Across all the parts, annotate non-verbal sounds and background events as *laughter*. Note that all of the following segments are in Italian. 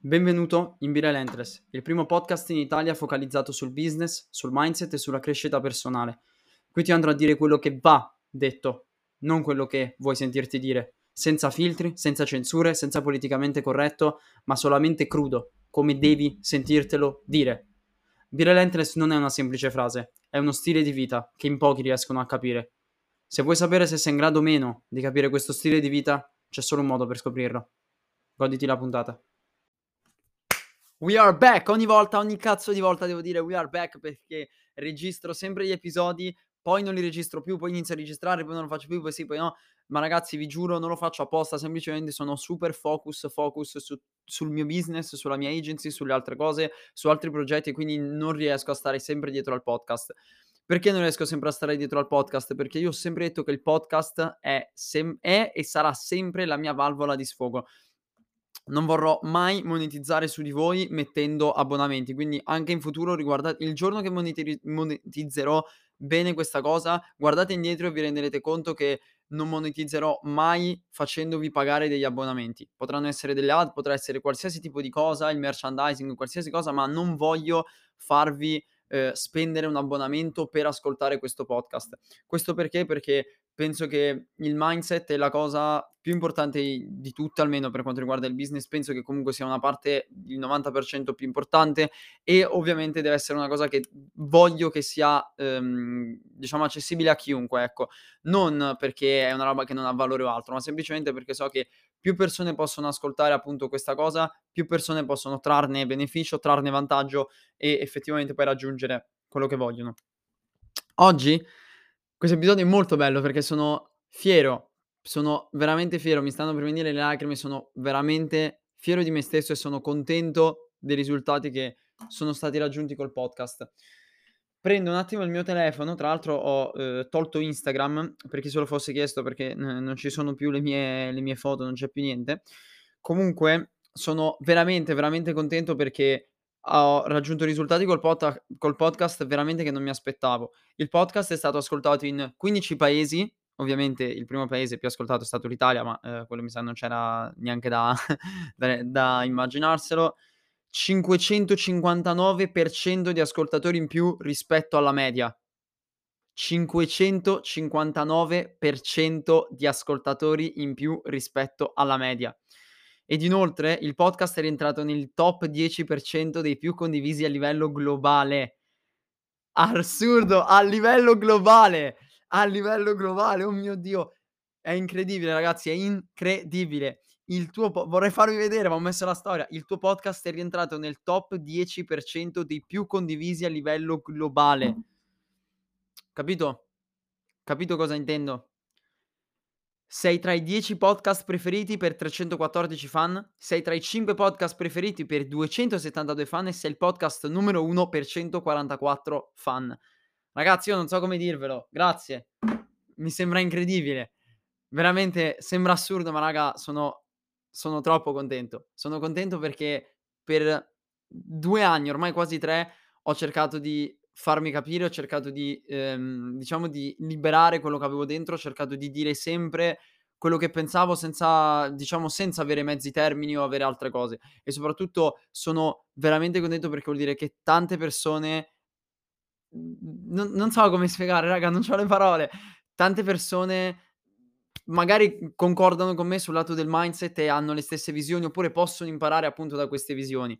Benvenuto in Be Relentless, il primo podcast in Italia focalizzato sul business, sul mindset e sulla crescita personale. Qui ti andrò a dire quello che va detto, non quello che vuoi sentirti dire, senza filtri, senza censure, senza politicamente corretto, ma solamente crudo, come devi sentirtelo dire. Be Relentless non è una semplice frase, è uno stile di vita che in pochi riescono a capire. Se vuoi sapere se sei in grado o meno di capire questo stile di vita, c'è solo un modo per scoprirlo. Goditi la puntata. We are back! Ogni volta, ogni cazzo di volta devo dire we are back perché registro sempre gli episodi, poi non li registro più, poi inizio a registrare, poi non lo faccio più, poi sì, poi no. Ma ragazzi, vi giuro, non lo faccio apposta, semplicemente sono super focus, focus su, sul mio business, sulla mia agency, sulle altre cose, su altri progetti, quindi non riesco a stare sempre dietro al podcast. Perché non riesco sempre a stare dietro al podcast? Perché io ho sempre detto che il podcast è, sem- è e sarà sempre la mia valvola di sfogo non vorrò mai monetizzare su di voi mettendo abbonamenti, quindi anche in futuro riguardate il giorno che monetizzerò bene questa cosa, guardate indietro e vi renderete conto che non monetizzerò mai facendovi pagare degli abbonamenti. Potranno essere delle ad, potrà essere qualsiasi tipo di cosa, il merchandising, qualsiasi cosa, ma non voglio farvi eh, spendere un abbonamento per ascoltare questo podcast. Questo perché? Perché penso che il mindset è la cosa più importante di tutte, almeno per quanto riguarda il business, penso che comunque sia una parte il 90% più importante e ovviamente deve essere una cosa che voglio che sia ehm, diciamo accessibile a chiunque, ecco, non perché è una roba che non ha valore o altro, ma semplicemente perché so che più persone possono ascoltare appunto questa cosa, più persone possono trarne beneficio, trarne vantaggio e effettivamente poi raggiungere quello che vogliono. Oggi questo episodio è molto bello perché sono fiero, sono veramente fiero, mi stanno per venire le lacrime, sono veramente fiero di me stesso e sono contento dei risultati che sono stati raggiunti col podcast. Prendo un attimo il mio telefono, tra l'altro ho eh, tolto Instagram per chi se lo fosse chiesto perché n- non ci sono più le mie, le mie foto, non c'è più niente. Comunque sono veramente, veramente contento perché ho raggiunto risultati col, pod- col podcast veramente che non mi aspettavo. Il podcast è stato ascoltato in 15 paesi, ovviamente il primo paese più ascoltato è stato l'Italia, ma eh, quello mi sa non c'era neanche da, *laughs* da, da immaginarselo. 559% di ascoltatori in più rispetto alla media. 559% di ascoltatori in più rispetto alla media. Ed inoltre il podcast è rientrato nel top 10% dei più condivisi a livello globale. Assurdo, a livello globale! A livello globale, oh mio Dio! È incredibile ragazzi, è incredibile. Il tuo po- vorrei farvi vedere, ma ho messo la storia. Il tuo podcast è rientrato nel top 10% dei più condivisi a livello globale. Capito? Capito cosa intendo? Sei tra i 10 podcast preferiti per 314 fan, sei tra i 5 podcast preferiti per 272 fan e sei il podcast numero 1 per 144 fan. Ragazzi, io non so come dirvelo, grazie. Mi sembra incredibile. Veramente sembra assurdo, ma raga, sono, sono troppo contento. Sono contento perché per due anni, ormai quasi tre, ho cercato di farmi capire, ho cercato di, ehm, diciamo, di liberare quello che avevo dentro, ho cercato di dire sempre quello che pensavo senza, diciamo, senza avere mezzi termini o avere altre cose. E soprattutto sono veramente contento perché vuol dire che tante persone... Non, non so come *laughs* spiegare, raga, non ho le parole. Tante persone magari concordano con me sul lato del mindset e hanno le stesse visioni oppure possono imparare appunto da queste visioni.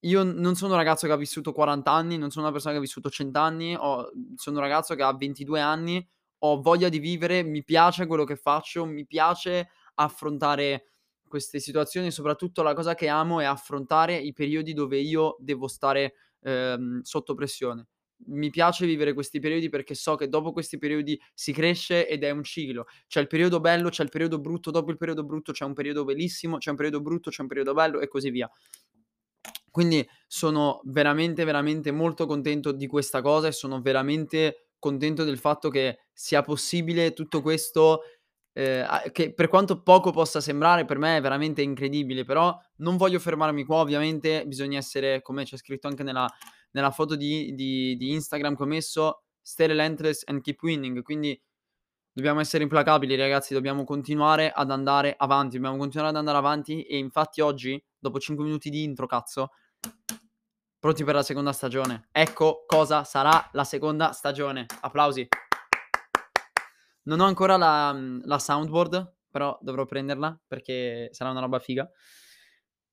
Io non sono un ragazzo che ha vissuto 40 anni, non sono una persona che ha vissuto 100 anni, ho sono un ragazzo che ha 22 anni, ho voglia di vivere, mi piace quello che faccio, mi piace affrontare queste situazioni, soprattutto la cosa che amo è affrontare i periodi dove io devo stare, ehm, sotto pressione. Mi piace vivere questi periodi perché so che dopo questi periodi si cresce ed è un ciclo. C'è il periodo bello, c'è il periodo brutto, dopo il periodo brutto c'è un periodo bellissimo, c'è un periodo brutto, c'è un periodo bello e così via. Quindi sono veramente, veramente molto contento di questa cosa e sono veramente contento del fatto che sia possibile tutto questo, a che per quanto poco possa sembrare, per me è veramente incredibile, però non voglio fermarmi qua ovviamente, bisogna essere, come c'è scritto anche nella nella foto di di di Instagram che ho messo, "Stay relentless and keep winning", quindi Dobbiamo essere implacabili ragazzi, dobbiamo continuare ad andare avanti, dobbiamo continuare ad andare avanti e infatti oggi, dopo 5 minuti di intro, cazzo, pronti per la seconda stagione. Ecco cosa sarà la seconda stagione. Applausi. Non ho ancora la, la soundboard, però dovrò prenderla perché sarà una roba figa.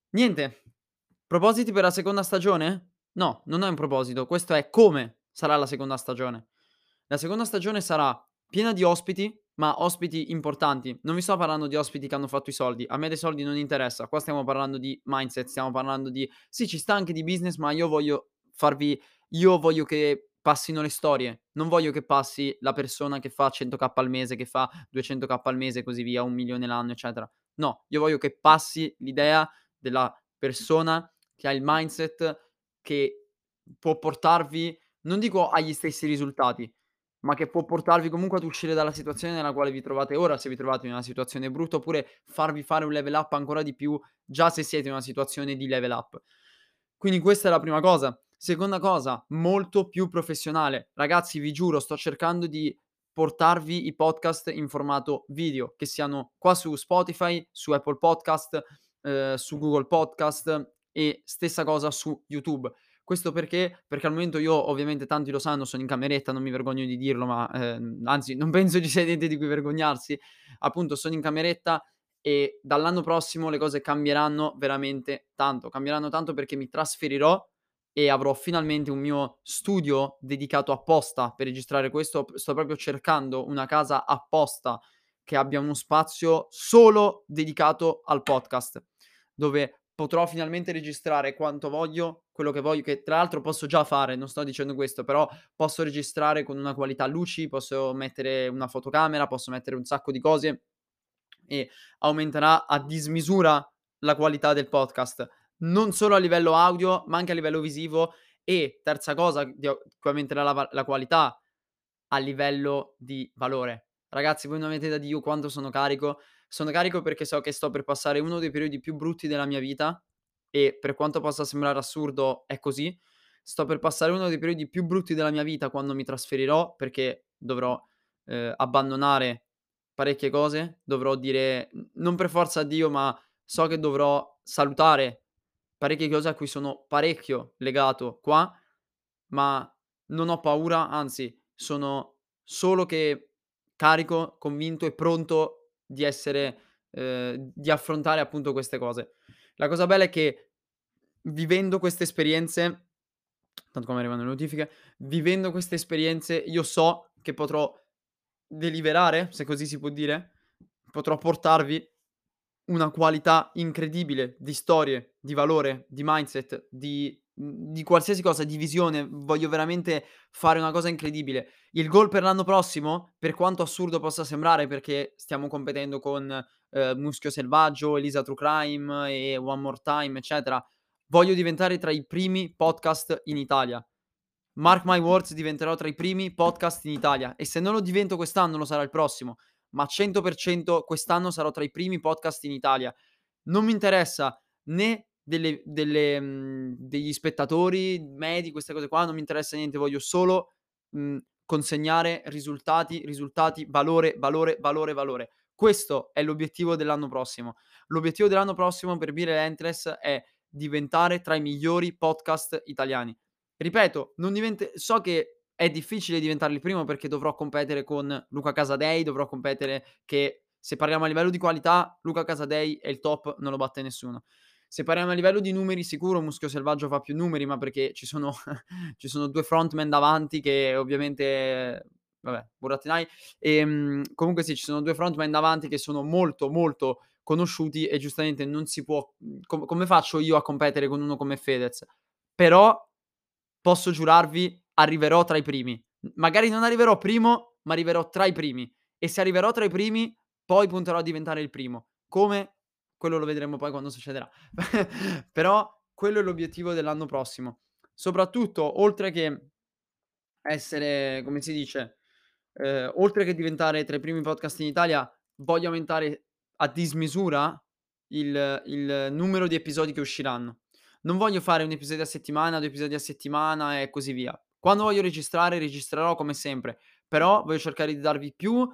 Niente, propositi per la seconda stagione? No, non è un proposito, questo è come sarà la seconda stagione. La seconda stagione sarà piena di ospiti, ma ospiti importanti. Non vi sto parlando di ospiti che hanno fatto i soldi, a me dei soldi non interessa, qua stiamo parlando di mindset, stiamo parlando di sì, ci sta anche di business, ma io voglio farvi io voglio che passino le storie, non voglio che passi la persona che fa 100k al mese, che fa 200k al mese e così via, un milione l'anno, eccetera. No, io voglio che passi l'idea della persona che ha il mindset che può portarvi, non dico agli stessi risultati, ma che può portarvi comunque ad uscire dalla situazione nella quale vi trovate ora, se vi trovate in una situazione brutta, oppure farvi fare un level up ancora di più già se siete in una situazione di level up. Quindi questa è la prima cosa. Seconda cosa, molto più professionale. Ragazzi, vi giuro, sto cercando di portarvi i podcast in formato video, che siano qua su Spotify, su Apple Podcast, eh, su Google Podcast e stessa cosa su YouTube. Questo perché? Perché al momento io, ovviamente tanti lo sanno, sono in cameretta, non mi vergogno di dirlo, ma ehm, anzi non *laughs* penso ci sia niente di cui vergognarsi. Appunto sono in cameretta e dall'anno prossimo le cose cambieranno veramente tanto. Cambieranno tanto perché mi trasferirò e avrò finalmente un mio studio dedicato apposta per registrare questo. Sto proprio cercando una casa apposta che abbia uno spazio solo dedicato al podcast, dove potrò finalmente registrare quanto voglio, quello che voglio, che tra l'altro posso già fare, non sto dicendo questo, però posso registrare con una qualità luci, posso mettere una fotocamera, posso mettere un sacco di cose e aumenterà a dismisura la qualità del podcast, non solo a livello audio, ma anche a livello visivo e terza cosa che aumenterà la, la qualità a livello di valore. Ragazzi, voi non avete da Dio quanto sono carico sono carico perché so che sto per passare uno dei periodi più brutti della mia vita e per quanto possa sembrare assurdo è così. Sto per passare uno dei periodi più brutti della mia vita quando mi trasferirò perché dovrò eh, abbandonare parecchie cose, dovrò dire non per forza a Dio, ma so che dovrò salutare parecchie cose a cui sono parecchio legato qua, ma non ho paura, anzi sono solo che carico, convinto e pronto di essere, ehm, di affrontare appunto queste cose. La cosa bella è che vivendo queste esperienze, tanto come arrivano le notifiche, vivendo queste esperienze io so che potrò deliberare, se così si può dire, potrò portarvi una qualità incredibile di storie, di valore, di mindset, di Mhmm, di qualsiasi cosa, di visione, voglio veramente fare una cosa incredibile. Il goal per l'anno prossimo, per quanto assurdo possa sembrare, perché stiamo competendo con, ehm, Muschio Selvaggio, Elisa True Crime e One More Time, eccetera, voglio diventare tra i primi podcast in Italia. Mark my words, diventerò tra i primi podcast in Italia e se non lo divento quest'anno lo sarà il prossimo, ma 100% quest'anno sarò tra i primi podcast in Italia. Non mi interessa né delle, delle, mhmm, degli spettatori medi, queste cose qua, non mi interessa niente, voglio solo, mhmm, consegnare risultati, risultati, valore, valore, valore, valore. Questo è l'obiettivo dell'anno prossimo. L'obiettivo dell'anno prossimo per Be Relentless è diventare tra i migliori podcast italiani. Ripeto, non divente so che è difficile diventare il primo perché dovrò competere con Luca Casadei, dovrò competere che se parliamo a livello di qualità, Luca Casadei è il top, non lo batte nessuno. Se parliamo a livello di numeri, sicuro Muschio Selvaggio fa più numeri, ma perché ci sono, *laughs* ci sono due frontman davanti che ovviamente vabbè, burattinai. E, ehm, comunque sì, ci sono due frontman davanti che sono molto, molto conosciuti e giustamente non si può... Com- come faccio io a competere con uno come Fedez? Però posso giurarvi, arriverò tra i primi. Magari non arriverò primo, ma arriverò tra i primi. E se arriverò tra i primi, poi punterò a diventare il primo. Come? Quello lo vedremo poi quando succederà. *laughs* Però quello è l'obiettivo dell'anno prossimo. Soprattutto, oltre che essere, come si dice, eh, oltre che diventare tra i primi podcast in Italia, voglio aumentare a dismisura il, il numero di episodi che usciranno. Non voglio fare un episodio a settimana, due episodi a settimana e così via. Quando voglio registrare, registrerò come sempre, però voglio cercare di darvi più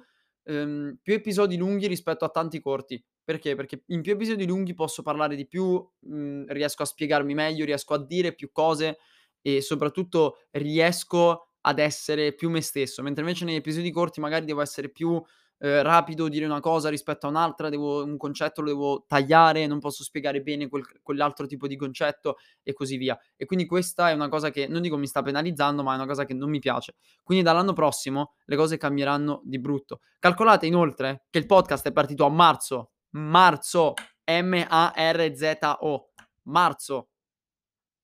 ehm, più episodi lunghi rispetto a tanti corti. Perché? Perché in più episodi lunghi posso parlare di più, mhmm, riesco a spiegarmi meglio, riesco a dire più cose e soprattutto riesco ad essere più me stesso, mentre invece negli episodi corti magari devo essere più, ehm, rapido, dire una cosa rispetto a un'altra, devo un concetto lo devo tagliare, non posso spiegare bene quel quell'altro tipo di concetto e così via. E quindi questa è una cosa che non dico mi sta penalizzando, ma è una cosa che non mi piace. Quindi dall'anno prossimo le cose cambieranno di brutto. Calcolate inoltre che il podcast è partito a marzo, marzo, M-A-R-Z-O, marzo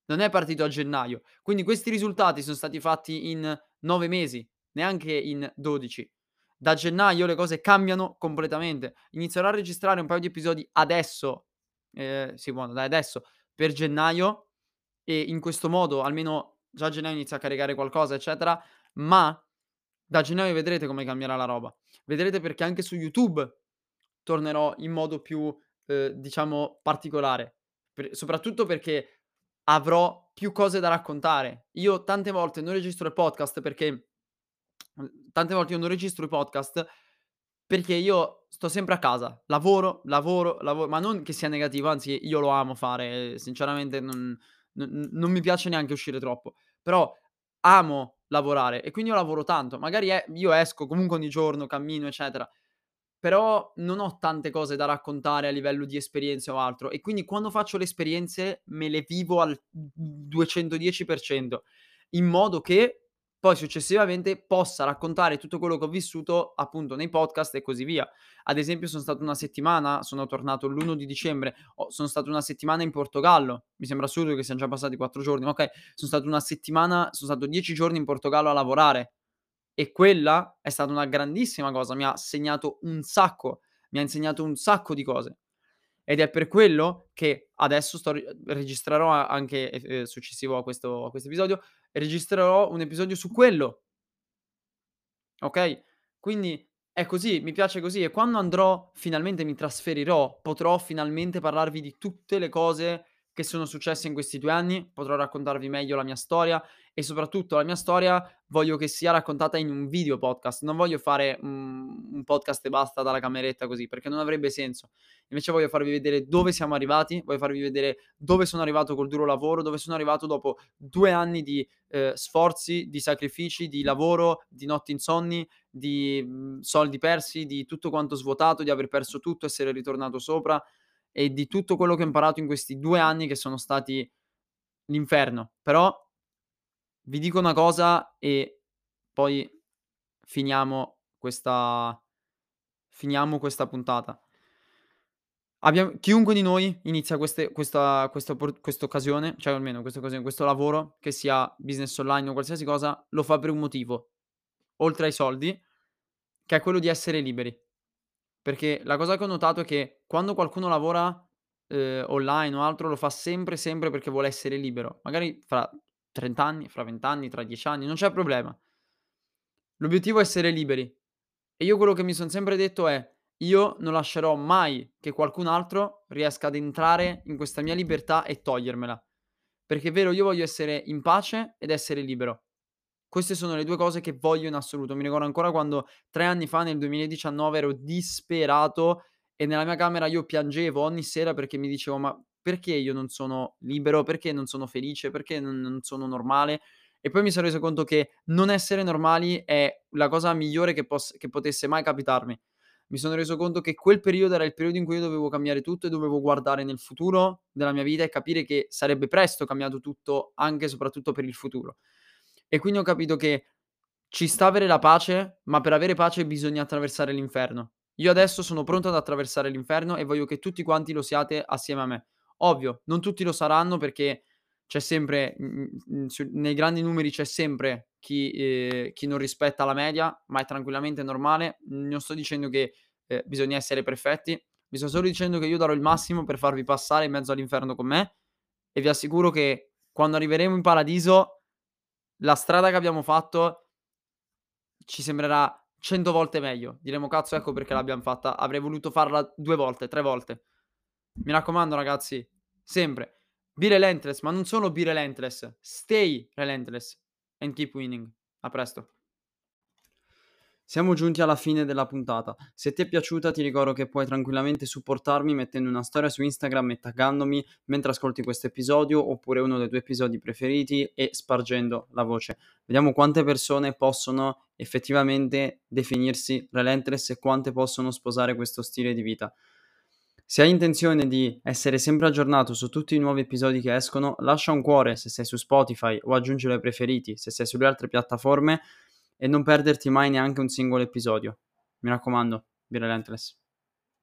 non è partito a gennaio. Quindi questi risultati sono stati fatti in 9 mesi, neanche in 12. Da gennaio le cose cambiano completamente. Inizierò a registrare un paio di episodi adesso, ehm, sì buono dai adesso, per gennaio e in questo modo almeno già gennaio inizia a caricare qualcosa eccetera, ma da gennaio vedrete come cambierà la roba. Vedrete perché anche su YouTube tornerò in modo più, uhm, diciamo particolare. Per soprattutto perché avrò più cose da raccontare. Io tante volte non registro il podcast perché tante volte io non registro i podcast perché io sto sempre a casa, lavoro, lavoro, lavo ma non che sia negativo, anzi io lo amo fare, sinceramente non non non mi piace neanche uscire troppo, però amo lavorare e quindi io lavoro tanto. Magari e io esco comunque ogni giorno, cammino, eccetera, però non ho tante cose da raccontare a livello di esperienze o altro e quindi quando faccio le esperienze me le vivo al 210% in modo che poi successivamente possa raccontare tutto quello che ho vissuto appunto nei podcast e così via. Ad esempio son stato una settimana, sono tornato l'1 di dicembre, sono stato una settimana in Portogallo, mi sembra assurdo che sian già passati 4 giorni, ma okay, son stato una settimana son stato 10 giorni in Portogallo a lavorare. E quella è stata una grandissima cosa, mi ha segnato un sacco, mi ha insegnato un sacco di cose. Ed è per quello che adesso sto re registrerò anche, ehm, successivo a questo a questo episodio, registrerò un episodio su quello. Okay? Quindi è così, mi piace così e quando andrò finalmente mi trasferirò, potrò finalmente parlarvi di tutte le cose che sono successe in questi 2 anni, potrò raccontarvi meglio la mia storia e soprattutto la mia storia voglio che sia raccontata in un video podcast, non voglio fare, mhmm, un podcast e basta dalla cameretta così, perché non avrebbe senso. Invece voglio farvi vedere dove siamo arrivati, voglio farvi vedere dove sono arrivato col duro lavoro, dove sono arrivato dopo 2 anni di, ehm, sforzi, di sacrifici, di lavoro, di notti insonni, di, mhmm, soldi persi, di tutto quanto svuotato, di aver perso tutto, essere ritornato sopra e di tutto quello che ho imparato in questi 2 anni che sono stati l'inferno. Però vi dico una cosa e poi finiamo questa finiamo questa puntata. Abbiam chiunque di noi inizia queste questa questa questa occasione, cioè almeno questa occasione, questo lavoro, che sia business online o qualsiasi cosa, lo fa per un motivo, oltre ai soldi, che è quello di essere liberi. Perché la cosa che ho notato è che quando qualcuno lavora, uhm, online o altro lo fa sempre, sempre perché vuole essere libero. Magari fra 30 anni, fra 20 anni, tra 10 anni, non c'è problema. L'obiettivo è essere liberi. E io quello che mi son sempre detto è: io non lascerò mai che qualcun altro riesca ad entrare in questa mia libertà e togliermela. Perché è vero, io voglio essere in pace ed essere libero. Queste sono le 2 cose che voglio in assoluto. Mi ricordo ancora quando 3 anni fa, nel 2019, ero disperato e nella mia camera io piangevo ogni sera perché mi dicevo: "Ma perché io non sono libero? Perché non sono felice? Perché non non sono normale?" E poi mi son reso conto che non essere normali è la cosa migliore che poss che potesse mai capitarmi. Mi sono reso conto che quel periodo era il periodo in cui io dovevo cambiare tutto e dovevo guardare nel futuro della mia vita e capire che sarebbe presto cambiato tutto, anche e soprattutto per il futuro. E quindi ho capito che ci sta avere la pace, ma per avere pace bisogna attraversare l'inferno. Io adesso sono pronto ad attraversare l'inferno e voglio che tutti quanti lo siate assieme a me. Ovvio, non tutti lo saranno perché c'è sempre, nei grandi numeri c'è sempre chi ehm, chi non rispetta la media, ma è tranquillamente normale. Non sto dicendo che, ehm, bisogna essere perfetti, vi sto solo dicendo che io darò il massimo per farvi passare in mezzo all'inferno con me e vi assicuro che quando arriveremo in paradiso la strada che abbiamo fatto ci sembrerà 100 volte meglio. Diremo: "Cazzo, ecco perché l'abbiam fatta. Avrei voluto farla 2 volte, 3 volte." Mi raccomando ragazzi, sempre be relentless, ma non solo be relentless, stay relentless and keep winning. A presto. Siamo giunti alla fine della puntata. Se ti è piaciuta ti ricordo che puoi tranquillamente supportarmi mettendo una storia su Instagram e taggandomi mentre ascolti questo episodio oppure uno dei tuoi episodi preferiti e spargendo la voce. Vediamo quante persone possono effettivamente definirsi relentless e quante possono sposare questo stile di vita. Se hai intenzione di essere sempre aggiornato su tutti i nuovi episodi che escono, lascia un cuore se sei su Spotify o aggiungilo ai preferiti se sei sulle altre piattaforme e non perderti mai neanche un singolo episodio. Mi raccomando, be relentless.